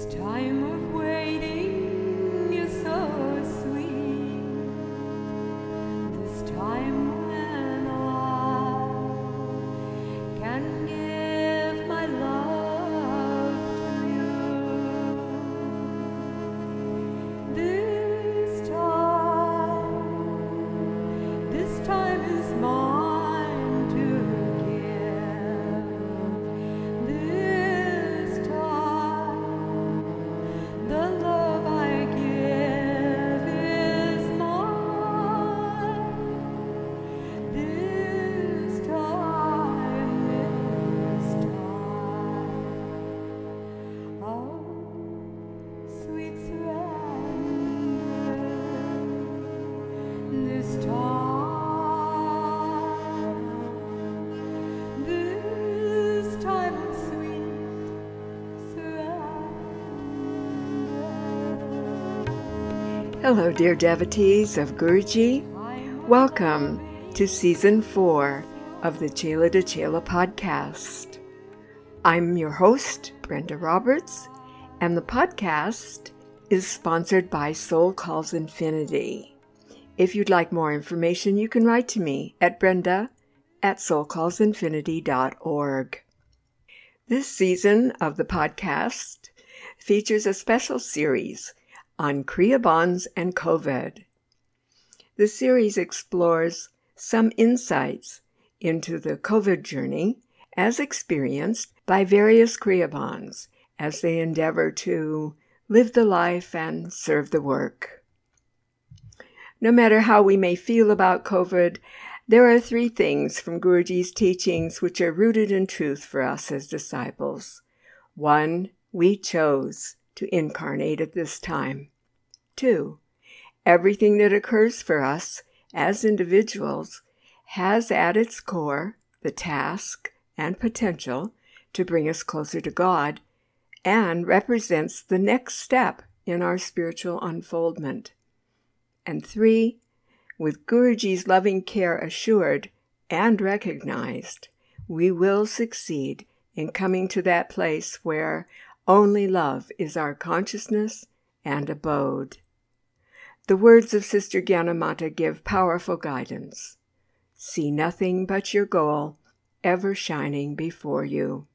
This time of Hello, dear devotees of Guruji. Welcome to season four of the Chela to Chela podcast. I'm your host, Brenda Roberts, and the podcast is sponsored by Soul Calls Infinity. If you'd like more information, you can write to me at brenda at soulcallsinfinity.org. This season of the podcast features a special series on Kriya and COVID. The series explores some insights into the COVID journey as experienced by various Kriyabans as they endeavor to live the life and serve the work. No matter how we may feel about COVID, there are three things from Guruji's teachings which are rooted in truth for us as disciples. One, we chose to incarnate at this time. Two, everything that occurs for us as individuals has at its core the task and potential to bring us closer to God and represents the next step in our spiritual unfoldment. And three, with Guruji's loving care assured and recognized, we will succeed in coming to that place where only love is our consciousness and abode. The words of Sister Gyanamata give powerful guidance. See nothing but your goal ever shining before you.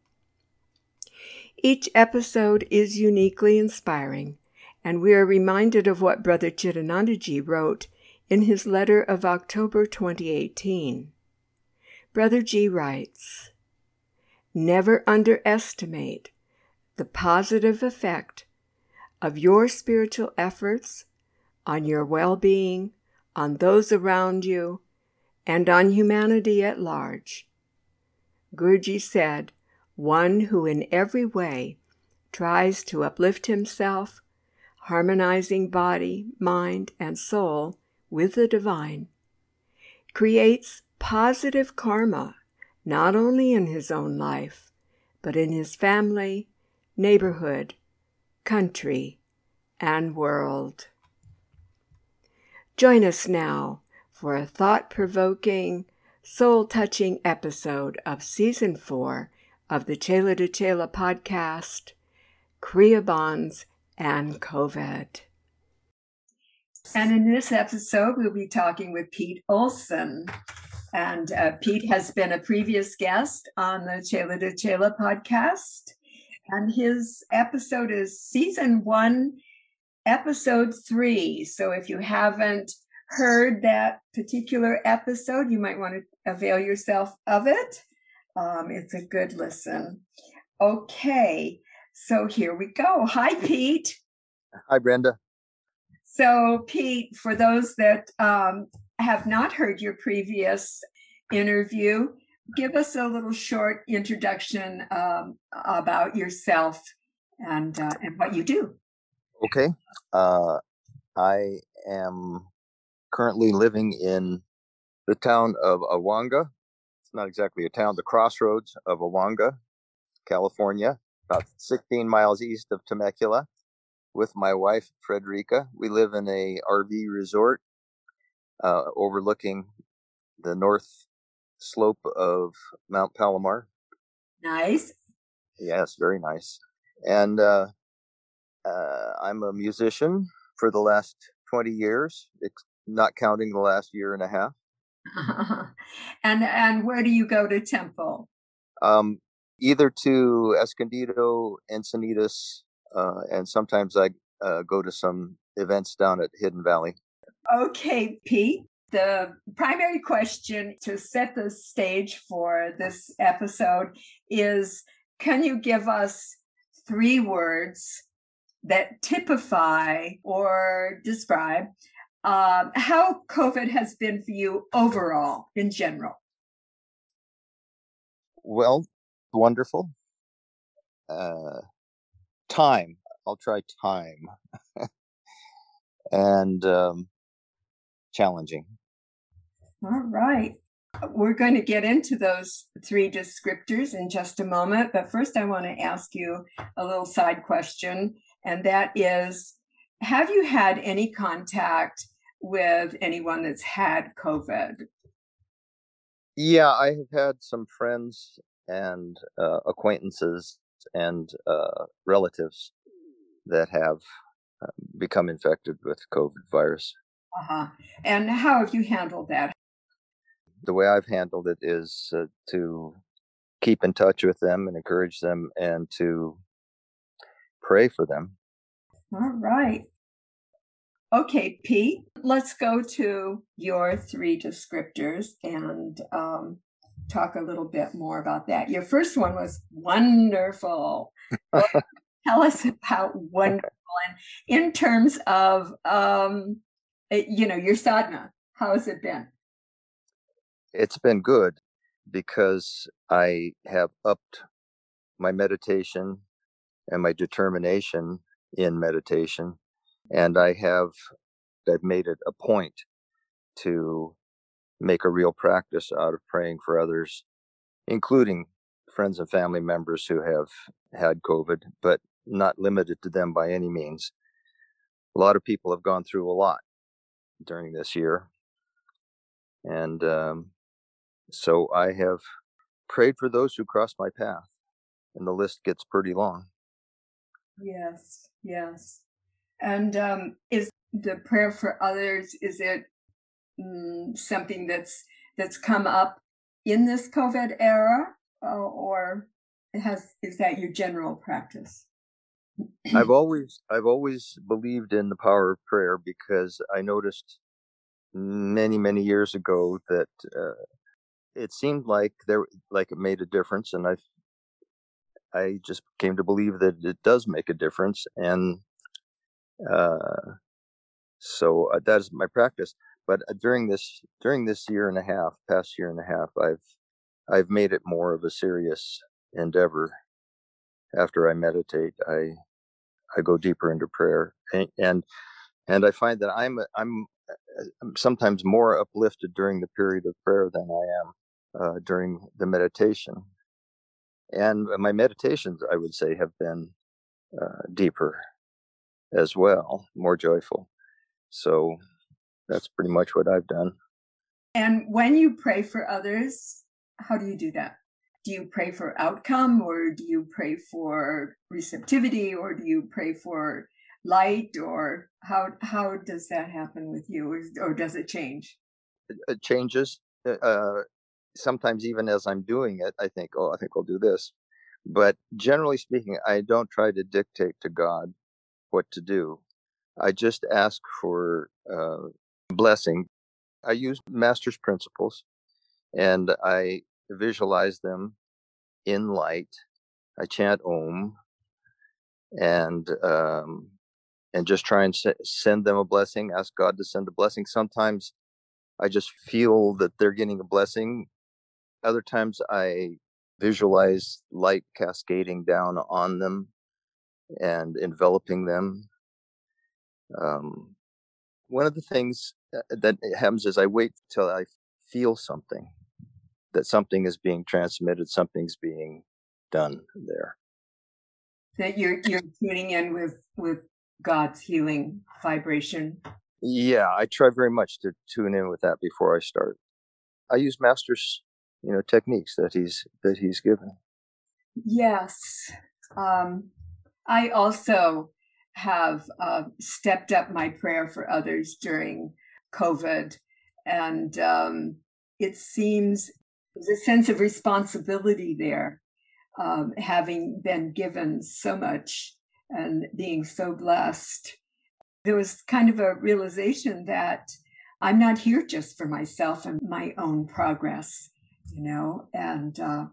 Each episode is uniquely inspiring, and we are reminded of what Brother Chidanandaji wrote in his letter of October 2018. Brother G writes, Never underestimate the positive effect of your spiritual efforts on your well being, on those around you, and on humanity at large. Guruji said, One who in every way tries to uplift himself, harmonizing body, mind, and soul with the divine, creates positive karma not only in his own life, but in his family, neighborhood, country, and world. Join us now for a thought provoking, soul touching episode of Season 4 of the Chela to Chela podcast Kriyabans and COVID. And in this episode, we'll be talking with Pete Olson. And uh, Pete has been a previous guest on the Chela to Chela podcast. And his episode is season one, episode three. So if you haven't heard that particular episode, you might want to avail yourself of it. Um, it's a good listen. Okay, so here we go. Hi, Pete. Hi, Brenda. So, Pete, for those that um, have not heard your previous interview, give us a little short introduction um, about yourself and uh, and what you do. Okay. Uh, I am currently living in the town of Aguanga. It's not exactly a town, the crossroads of Aguanga, California, about 16 miles east of Temecula, with my wife, Frederica. We live in a RV resort uh, overlooking the north slope of Mount Palomar. Nice. Yes, very nice. And uh, Uh, I'm a musician for the last 20 years, not counting the last year and a half. and and where do you go to temple? Um, either to Escondido, Encinitas, uh, and sometimes I uh, go to some events down at Hidden Valley. Okay, Pete. The primary question to set the stage for this episode is Can you give us three words that typify or describe um, how COVID has been for you overall in general? Well, wonderful. Uh, time. I'll try time. and um, challenging. All right. We're going to get into those three descriptors in just a moment. But first, I want to ask you a little side question. And that is Have you had any contact with anyone that's had COVID? Yeah, I have had some friends and uh, acquaintances and uh, relatives that have uh, become infected with COVID virus. Uh-huh. And how have you handled that? The way I've handled it is uh, to keep in touch with them and encourage them and to pray for them. All right. Okay, Pete, let's go to your three descriptors and um, talk a little bit more about that. Your first one was wonderful. Tell us about wonderful and in terms of, um, eh, you know, your sadhana. How has it been? It's been good because I have upped my meditation and my determination in meditation and I have I've made it a point to make a real practice out of praying for others, including friends and family members who have had COVID, but not limited to them by any means. A lot of people have gone through a lot during this year. And um, so I have prayed for those who cross my path, and the list gets pretty long. Yes, yes. And um, is the prayer for others is it mm, something that's that's come up in this COVID era, uh, or has is that your general practice? I've always I've always believed in the power of prayer because I noticed many many years ago that uh, it seemed like there like it made a difference, and I I just came to believe that it does make a difference, and uh, so uh, that is my practice. But uh, during this during this year and a half, past year and a half, I've I've made it more of a serious endeavor. After I meditate, I I go deeper into prayer, and and, and I find that I'm I'm, I'm uh, sometimes more uplifted during the period of prayer than I am uh, during the meditation. And my meditations, I would say, have been uh, deeper as well, more joyful. So that's pretty much what I've done. And when you pray for others, how do you do that? Do you pray for outcome or do you pray for receptivity or do you pray for light or how how does that happen with you or, or does it change? It changes. Uh, uh, sometimes even as I'm doing it, I think, oh, I think I'll do this. But generally speaking, I don't try to dictate to God what to do. I just ask for uh, blessing. I use Master's principles and I visualize them in light. I chant Om and um, and just try and send them a blessing. Ask God to send a blessing. Sometimes I just feel that they're getting a blessing. Other times I visualize light cascading down on them and enveloping them. Um, one of the things uh, that happens is I wait till I feel something, that something is being transmitted, something's being done there. That you're you're tuning in with with God's healing vibration. Yeah, I try very much to tune in with that before I start. I use Master's, you know, techniques that he's that he's given. Yes, um, I also have uh, stepped up my prayer for others during COVID. And um, it seems there's a sense of responsibility there, um, having been given so much and being so blessed. There was kind of a realization that I'm not here just for myself and my own progress, you know. And uh,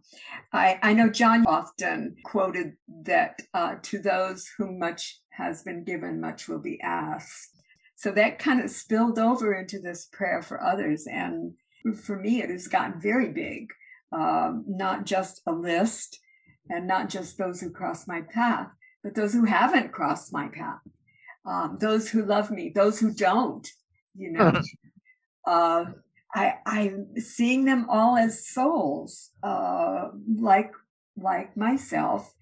I, I know John often quoted that uh, to those whom much has been given, much will be asked. So that kind of spilled over into this prayer for others. And for me, it has gotten very big, um, not just a list and not just those who cross my path, but those who haven't crossed my path, um, those who love me, those who don't, you know. uh, I, I'm seeing them all as souls, uh, like like myself.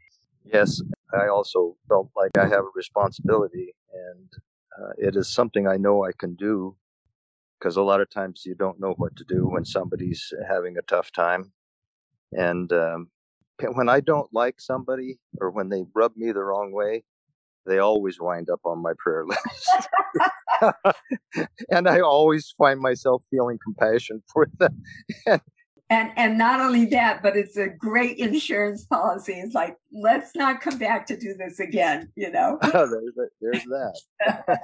Yes, I also felt like I have a responsibility, and uh, it is something I know I can do because a lot of times you don't know what to do when somebody's having a tough time. And um, when I don't like somebody or when they rub me the wrong way, they always wind up on my prayer list. and I always find myself feeling compassion for them. and, and and not only that, but it's a great insurance policy. It's like, let's not come back to do this again, you know? Oh, there's, there's that.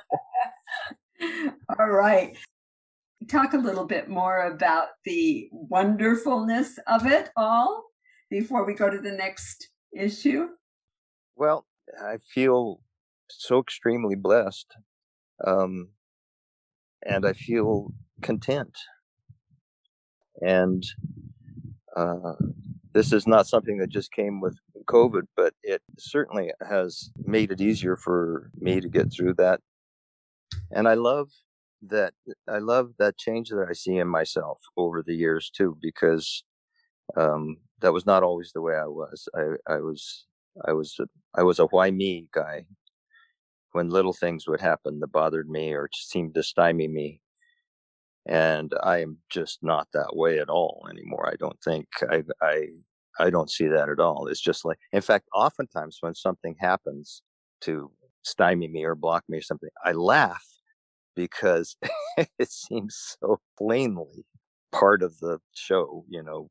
All right talk a little bit more about the wonderfulness of it all before we go to the next issue? Well, I feel so extremely blessed. Um, and I feel content. And uh, this is not something that just came with COVID, but it certainly has made it easier for me to get through that. And I love that I love that change that I see in myself over the years too, because um, that was not always the way I was. I, I was I was I was a why me guy. When little things would happen that bothered me or seemed to stymie me, and I am just not that way at all anymore. I don't think I I I don't see that at all. It's just like, in fact, oftentimes when something happens to stymie me or block me or something, I laugh because it seems so plainly part of the show, you know,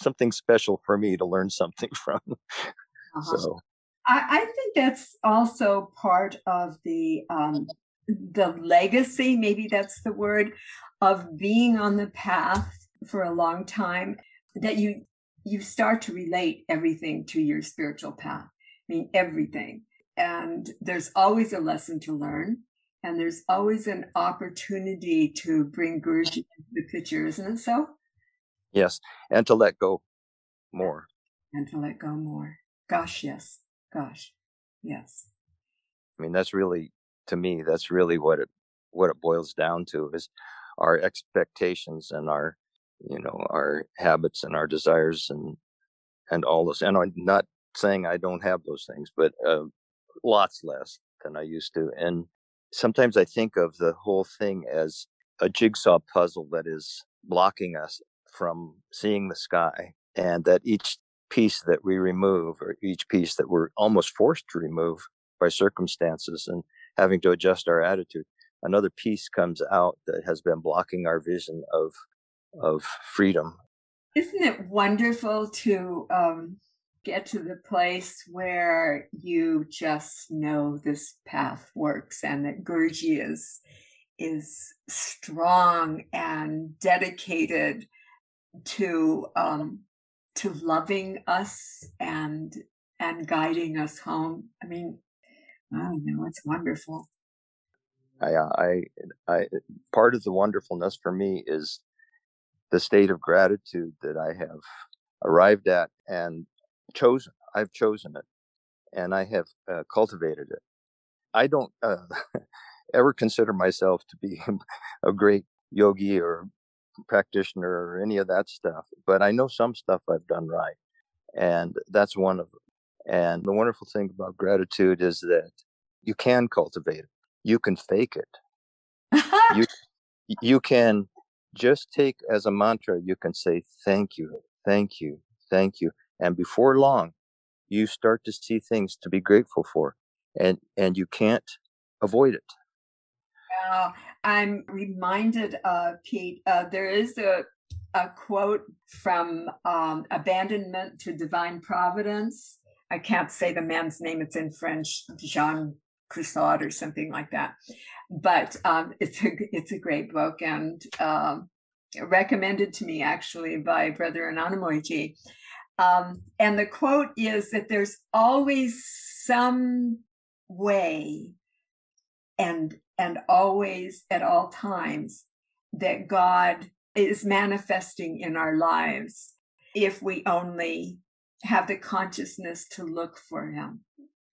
something special for me to learn something from. Uh-huh. So I, I, think that's also part of the um, the legacy, maybe that's the word, of being on the path for a long time, that you you start to relate everything to your spiritual path. I mean everything. And there's always a lesson to learn and there's always an opportunity to bring Guruji into the picture, isn't it so? Yes, and to let go more. And to let go more. Gosh, yes. Gosh, yes. I mean, that's really, to me, that's really what it what it boils down to is our expectations and our, you know, our habits and our desires and and all this. And I'm not saying I don't have those things, but uh, lots less than I used to. And sometimes I think of the whole thing as a jigsaw puzzle that is blocking us from seeing the sky, and that each piece that we remove, or each piece that we're almost forced to remove by circumstances and having to adjust our attitude, another piece comes out that has been blocking our vision of of freedom. Isn't it wonderful to um, get to the place where you just know this path works and that Guruji is is strong and dedicated to um, to loving us and and guiding us home. I mean, I don't know, it's wonderful. I, uh, I, I, part of the wonderfulness for me is the state of gratitude that I have arrived at and chosen. I've chosen it, and I have uh, cultivated it. I don't uh, ever consider myself to be a great yogi or practitioner or any of that stuff, but I know some stuff I've done right, and that's one of them. And the wonderful thing about gratitude is that you can cultivate it. You can fake it. you you can just take as a mantra. You can say thank you, thank you, thank you, and before long, you start to see things to be grateful for. and and you can't avoid it. Uh, I'm reminded, uh, Pete, uh, there is a, a quote from um, Abandonment to Divine Providence. I can't say the man's name, it's in French, Jean Cusard or something like that. But um, it's, a, it's a great book and um, recommended to me actually by Brother Anandamoyji. Um, and the quote is that there's always some way and and always at all times that God is manifesting in our lives if we only have the consciousness to look for him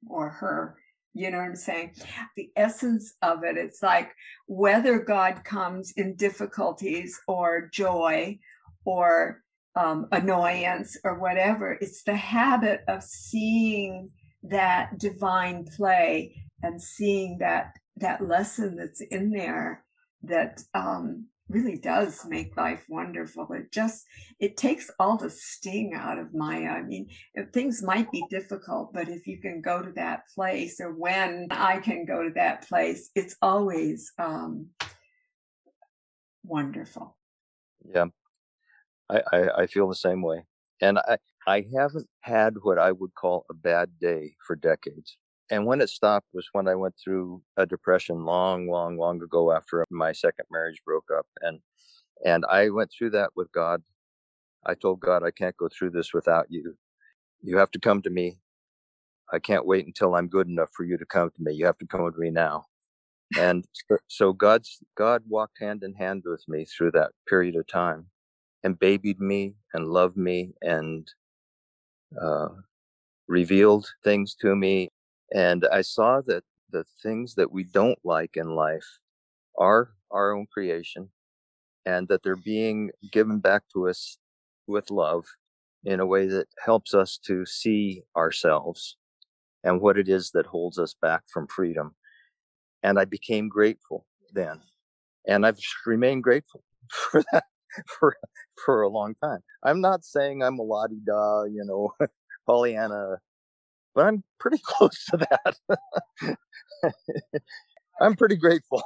or her. You know what I'm saying? The essence of it, it's like whether God comes in difficulties or joy or um, annoyance or whatever, it's the habit of seeing that divine play and seeing that that lesson that's in there that um, really does make life wonderful. It just it takes all the sting out of Maya. I mean, things might be difficult, but if you can go to that place, or when I can go to that place, it's always um, wonderful. Yeah, I, I I feel the same way, and I I haven't had what I would call a bad day for decades and when it stopped was when I went through a depression long, long, long ago after my second marriage broke up. And and I went through that with God. I told God, I can't go through this without you. You have to come to me. I can't wait until I'm good enough for you to come to me. You have to come to me now. And so God's God walked hand in hand with me through that period of time and babied me and loved me and uh, revealed things to me and I saw that the things that we don't like in life are our own creation and that they're being given back to us with love in a way that helps us to see ourselves and what it is that holds us back from freedom. And I became grateful then. And I've remained grateful for that for for a long time. I'm not saying I'm a la di da, you know, Pollyanna but I'm pretty close to that. I'm pretty grateful.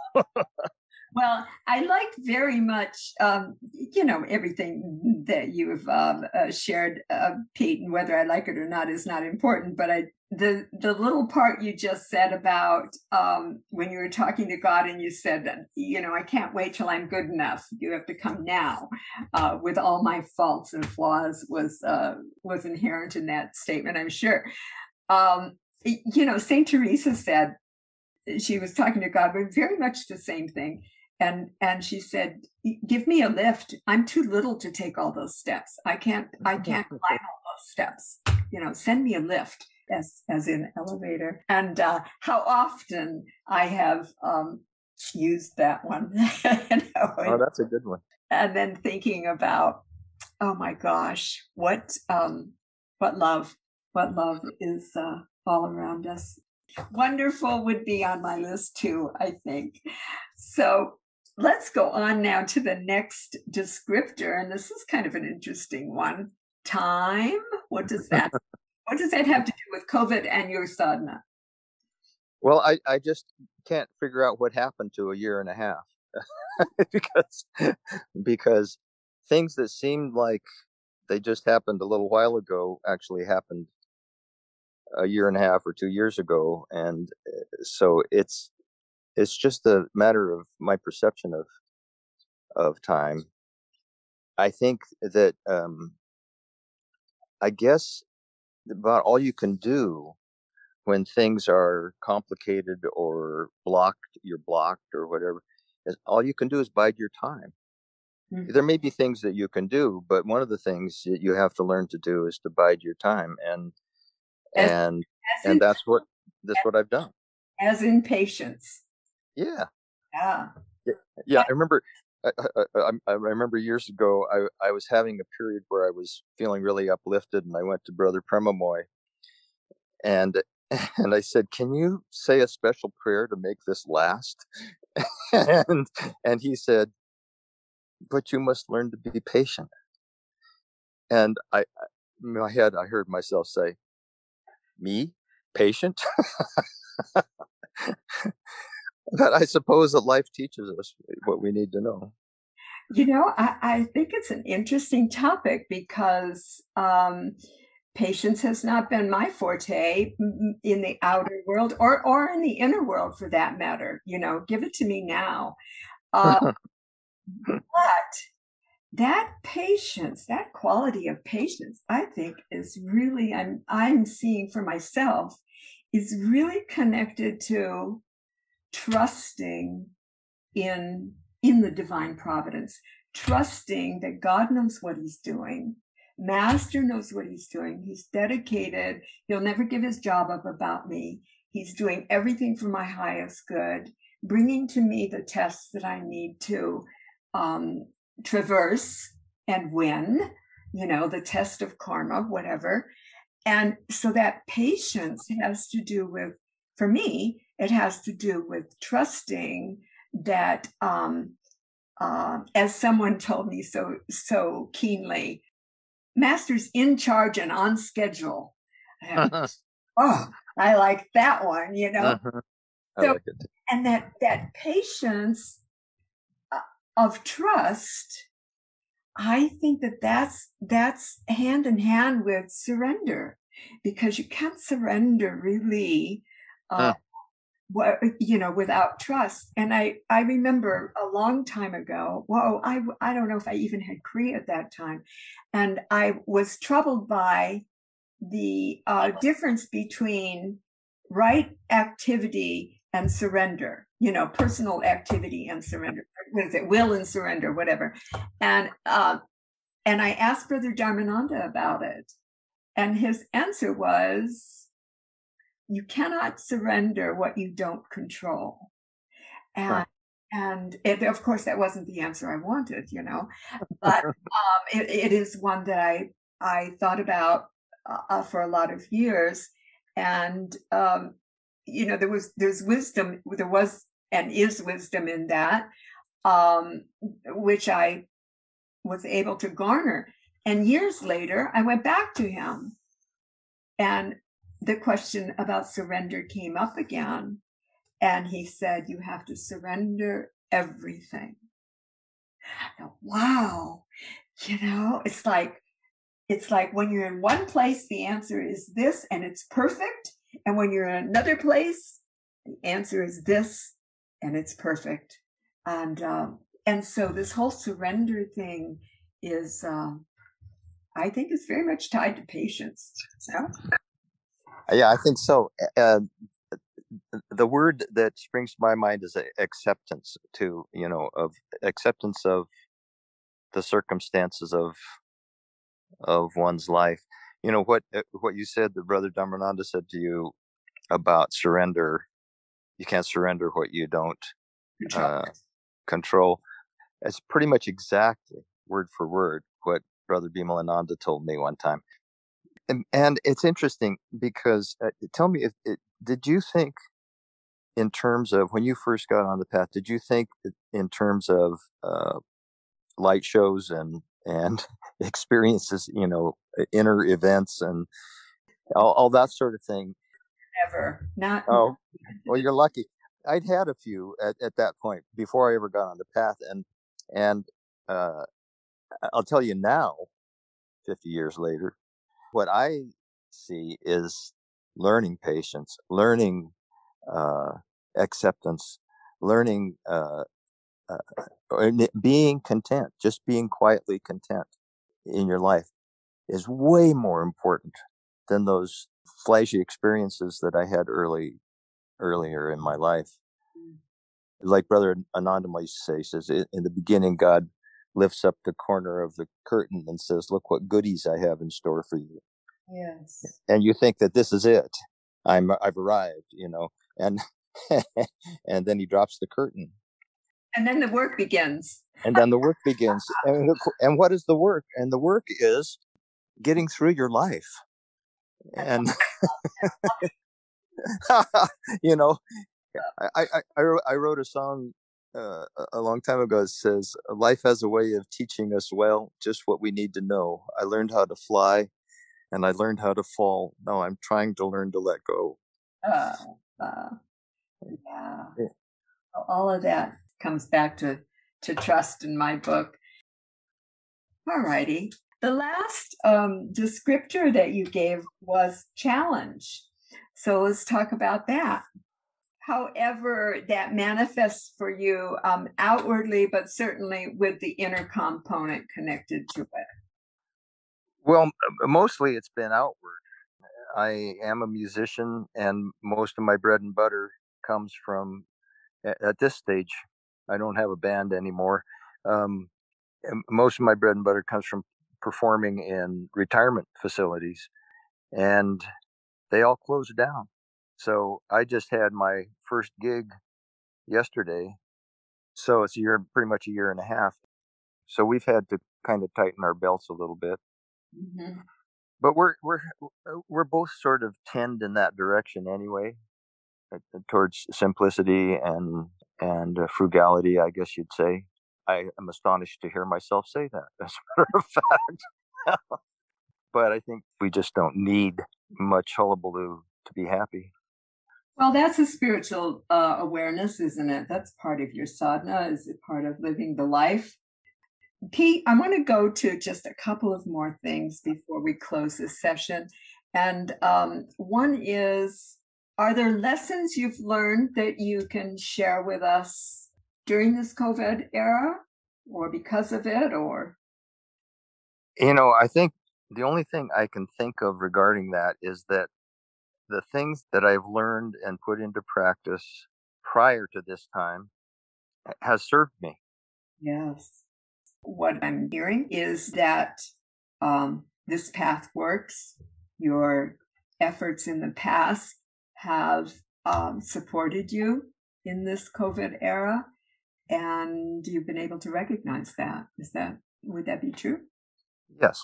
well, I liked very much, um, you know, everything that you've um, uh, shared, uh, Pete, and whether I like it or not is not important. But I, the the little part you just said about um, when you were talking to God and you said you know, I can't wait till I'm good enough. You have to come now, uh, with all my faults and flaws was uh, was inherent in that statement. I'm sure. Um, you know, Saint Teresa said she was talking to God, but very much the same thing. And and she said, "Give me a lift. I'm too little to take all those steps. I can't. I can't climb all those steps. You know, send me a lift." As, as in elevator and uh, how often I have um, used that one. you know, oh, that's a good one. And then thinking about, oh my gosh, what um, what love what love is uh, all around us. Wonderful would be on my list too, I think. So let's go on now to the next descriptor. And this is kind of an interesting one. Time. What does that what does that have to do with COVID and your sadhana? Well, I, I just can't figure out what happened to a year and a half. because because things that seemed like they just happened a little while ago actually happened a year and a half or two years ago, and uh, so it's it's just a matter of my perception of of time. I think that um, I guess about all you can do when things are complicated or blocked, you're blocked or whatever. Is all you can do is bide your time. Mm-hmm. There may be things that you can do, but one of the things that you have to learn to do is to bide your time. And as, and as and that's what that's what I've done. As in patience. Yeah. Yeah. Yeah. I remember. I, I, I, remember years ago, I, I was having a period where I was feeling really uplifted, and I went to Brother Premamoy, and and I said, "Can you say a special prayer to make this last?" and and he said, "But you must learn to be patient." And I, in my head, I heard myself say, me patient but I suppose that life teaches us what we need to know. You know, I, I think it's an interesting topic because um, patience has not been my forte in the outer world or or in the inner world for that matter. You know, give it to me now. Uh, but that patience, that quality of patience, I think is really I'm I'm seeing for myself is really connected to trusting in in the divine providence, trusting that God knows what he's doing. Master knows what he's doing. He's dedicated. He'll never give his job up about me. He's doing everything for my highest good, bringing to me the tests that I need to um, traverse and win, you know, the test of karma, whatever. And so that patience has to do with, for me, it has to do with trusting that, um, uh, as someone told me so so keenly, Master's in charge and on schedule. oh, I like that one, you know. Uh-huh. So, like and that that patience of trust i think that that's that's hand in hand with surrender because you can't surrender really uh, what, you know without trust. And i i remember a long time ago whoa i i don't know if i even had kriya at that time and i was troubled by the uh, difference between right activity and surrender you know personal activity and surrender what is it will and surrender whatever. And uh, and i asked brother dharmananda about it and his answer was you cannot surrender what you don't control. And right. and it, of course that wasn't the answer i wanted you know but um, it, it is one that i i thought about uh, for a lot of years. And um, you know there was there's wisdom there was and is wisdom in that, um, which I was able to garner. And years later, I went back to him, and the question about surrender came up again. And he said, You have to surrender everything. Wow. You know, it's like, it's like when you're in one place, the answer is this and it's perfect. And when you're in another place, the answer is this and it's perfect. And um, and so this whole surrender thing is, um, I think, is very much tied to patience. So. Yeah, I think so. Uh, the word that springs to my mind is acceptance to you know of acceptance of the circumstances of of one's life you know what uh, what you said the brother dharmananda said to you about surrender you can't surrender what you don't uh, control. It's pretty much exactly word for word what Brother Bimalananda told me one time. And, and it's interesting because uh, tell me, if it, did you think in terms of when you first got on the path, did you think in terms of uh, light shows and and experiences, you know, inner events and all, all that sort of thing? Never. Not. Oh, well, you're lucky. I'd had a few at, at that point before I ever got on the path, and and uh, I'll tell you now, fifty years later, what I see is learning patience, learning uh, acceptance, learning uh, uh, being content, just being quietly content in your life is way more important than those flashy experiences that I had early earlier in my life. Mm. Like Brother Anandamoy used to say, says, in the beginning, God lifts up the corner of the curtain and says, Look what goodies I have in store for you. Yes. And you think that this is it. I'm I've arrived, you know, and and then he drops the curtain. And then the work begins. And then the work begins. and, and what is the work? And the work is getting through your life and you know I, I i wrote a song uh, a long time ago it says life has a way of teaching us well just what we need to know i learned how to fly and i learned how to fall now i'm trying to learn to let go Uh, uh, yeah. All of that comes back to, to trust in my book. All righty. The last um, descriptor that you gave was challenge. So let's talk about that. However, that manifests for you um, outwardly, but certainly with the inner component connected to it. Well, mostly it's been outward. I am a musician, and most of my bread and butter comes from at, this stage. I don't have a band anymore. Um, most of my bread and butter comes from performing in retirement facilities, and they all closed down. So I just had my first gig yesterday. So it's a year, pretty much a year and a half. So we've had to kind of tighten our belts a little bit. Mm-hmm. But we're we're uh, we're both sort of tend in that direction anyway, uh, uh, towards simplicity and and frugality, I guess you'd say. I am astonished to hear myself say that, as a matter of fact. but I think we just don't need much hullabaloo to be happy. Well, that's a spiritual uh, awareness, isn't it? That's part of your sadhana. Is it part of living the life? Pete, I want to go to just a couple of more things before we close this session. And um, one is Are there lessons you've learned that you can share with us during this COVID era or because of it or? You know, I think the only thing I can think of regarding that is that the things that I've learned and put into practice prior to this time has served me. Yes. What I'm hearing is that um, this path works. Your efforts in the past have um, supported you in this COVID era and you've been able to recognize that. Is that would that be true? Yes,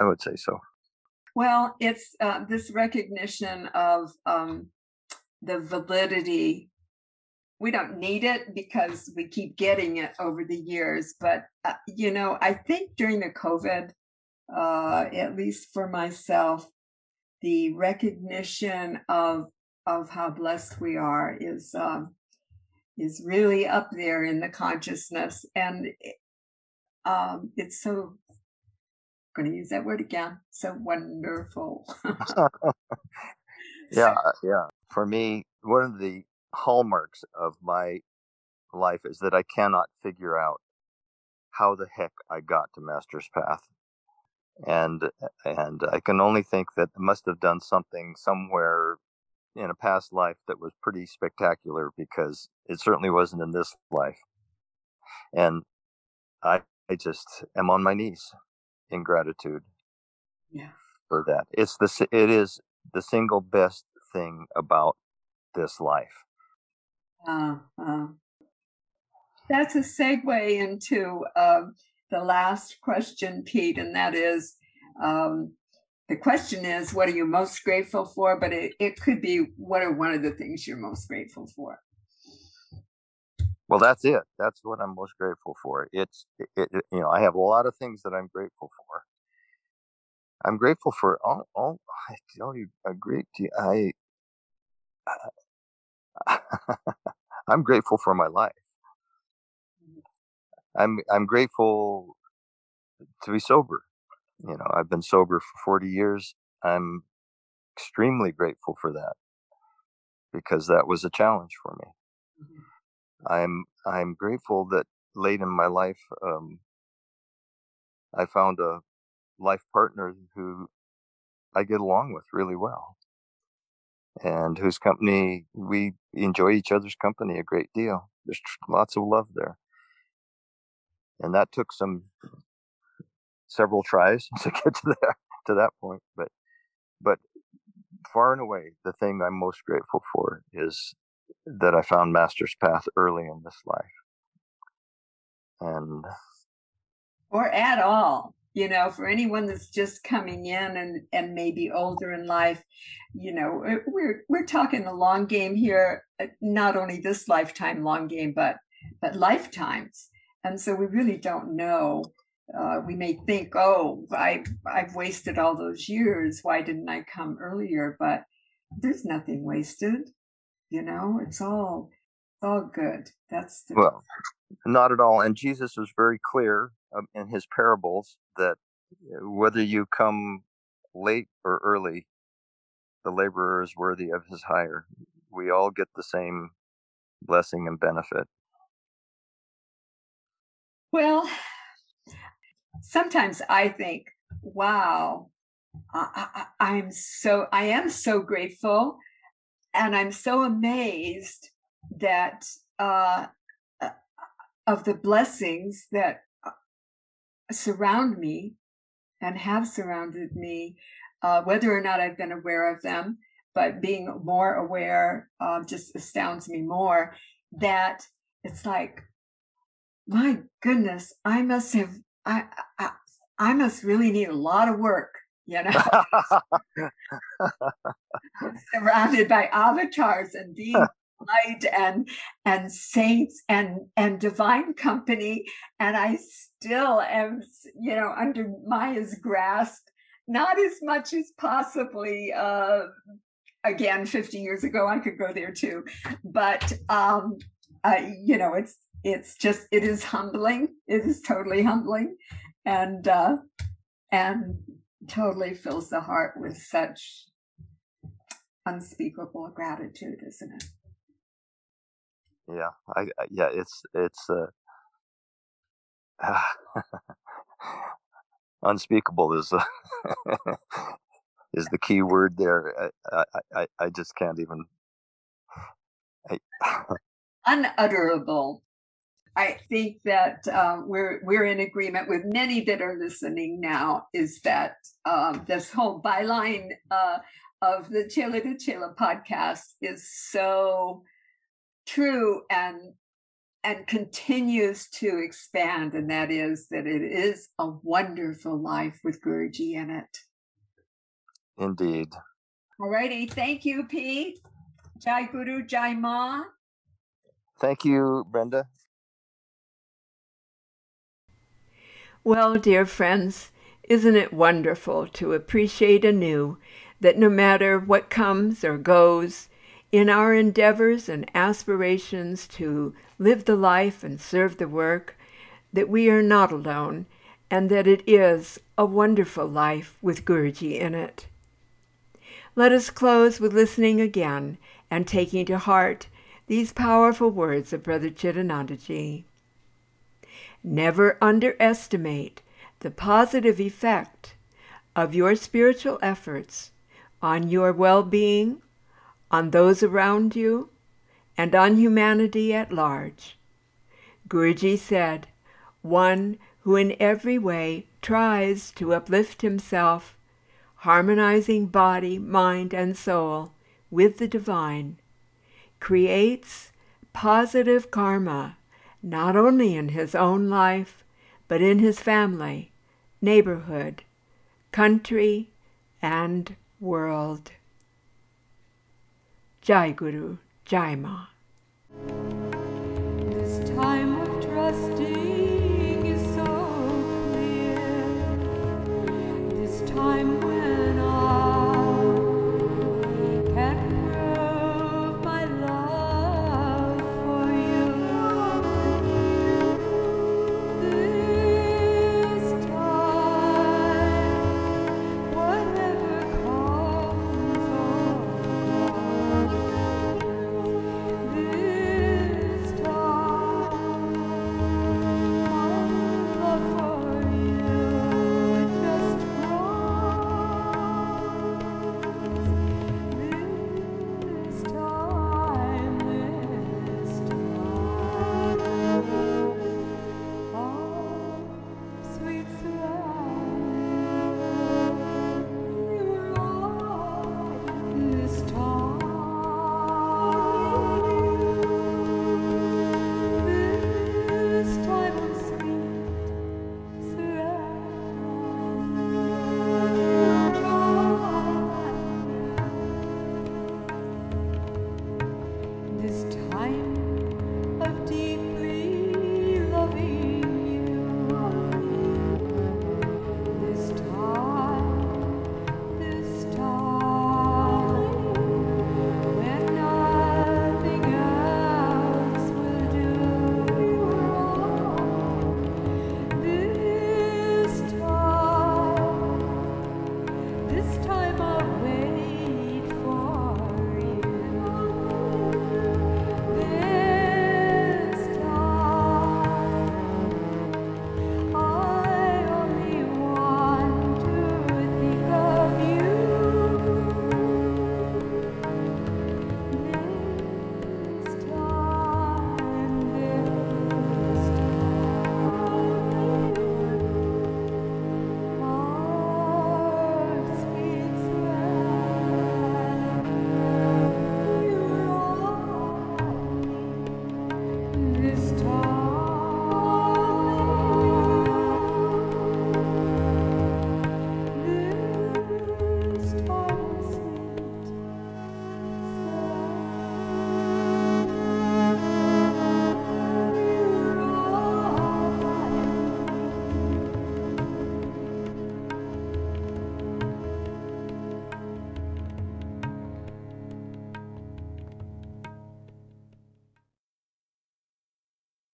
I would say so. Well, it's uh, this recognition of um, the validity. We don't need it because we keep getting it over the years, but uh, you know, I think during the COVID, uh, at least for myself, the recognition of of how blessed we are is um, is really up there in the consciousness and um, it's so I'm going to use that word again so wonderful. Yeah yeah. For me one of the hallmarks of my life is that i cannot figure out how the heck i got to master's path. And and i can only think that I must have done something somewhere in a past life that was pretty spectacular because it certainly wasn't in this life. And I, I just am on my knees in gratitude yeah. for that. It's the, it is the single best thing about this life. Uh, uh, that's a segue into uh, the last question, Pete, and that is um, the question is, what are you most grateful for? But it, it could be, what are one of the things you're most grateful for? Well, that's it. That's what I'm most grateful for. It's, it, it, you know, I have a lot of things that I'm grateful for. I'm grateful for all, all I tell you, a great deal. I, I'm grateful for my life. Mm-hmm. I'm, I'm grateful to be sober. You know, I've been sober for 40 years. I'm extremely grateful for that because that was a challenge for me. Mm-hmm. I'm I'm grateful that late in my life um, I found a life partner who I get along with really well and whose company we enjoy each other's company a great deal. There's lots of love there. And that took some several tries to get to that to that point. But but far and away, the thing I'm most grateful for is that I found Master's Path early in this life, and or at all. You know, for anyone that's just coming in and and maybe older in life, you know, we're we're talking the long game here. Uh, not only this lifetime long game, but but lifetimes. And so we really don't know uh, we may think, oh, I, I've wasted all those years. Why didn't I come earlier? But there's nothing wasted. You know, it's all it's all good. That's the Well, not at all. And Jesus was very clear um, in his parables that uh, whether you come late or early, the laborer is worthy of his hire. We all get the same blessing and benefit. Well, sometimes I think, wow, I, I, I'm so I am so grateful, and I'm so amazed that uh, uh of the blessings that uh, surround me and have surrounded me, uh, whether or not I've been aware of them. But being more aware uh, just astounds me more. That it's like, my goodness, I must have I, I I must really need a lot of work you know surrounded by avatars and being light and and saints and and divine company and i still am you know under maya's grasp not as much as possibly uh again 50 years ago i could go there too but um uh, you know it's it's just it is humbling it is totally humbling and uh and totally fills the heart with such unspeakable gratitude, isn't it? Yeah, I, I yeah, it's it's uh, unspeakable is uh, is the key word there. I I, I just can't even. I, Unutterable. I think that um, we're we're in agreement with many that are listening now. Is that um, this whole byline uh, of the Chela to Chela podcast is so true and and continues to expand, and that is that it is a wonderful life with Guruji in it. Indeed. All righty, thank you, Pete. Jai Guru, Jai Ma. Thank you, Brenda. Well, dear friends, isn't it wonderful to appreciate anew that no matter what comes or goes, in our endeavors and aspirations to live the life and serve the work, that we are not alone and that it is a wonderful life with Guruji in it. Let us close with listening again and taking to heart these powerful words of Brother Chidanandaji. Never underestimate the positive effect of your spiritual efforts on your well being, on those around you, and on humanity at large. Guruji said, One who in every way tries to uplift himself, harmonizing body, mind, and soul with the divine, creates positive karma not only in his own life, but in his family, neighborhood, country, and world. Jai Guru, Jai Ma. This time of trusting is so clear. This time This time on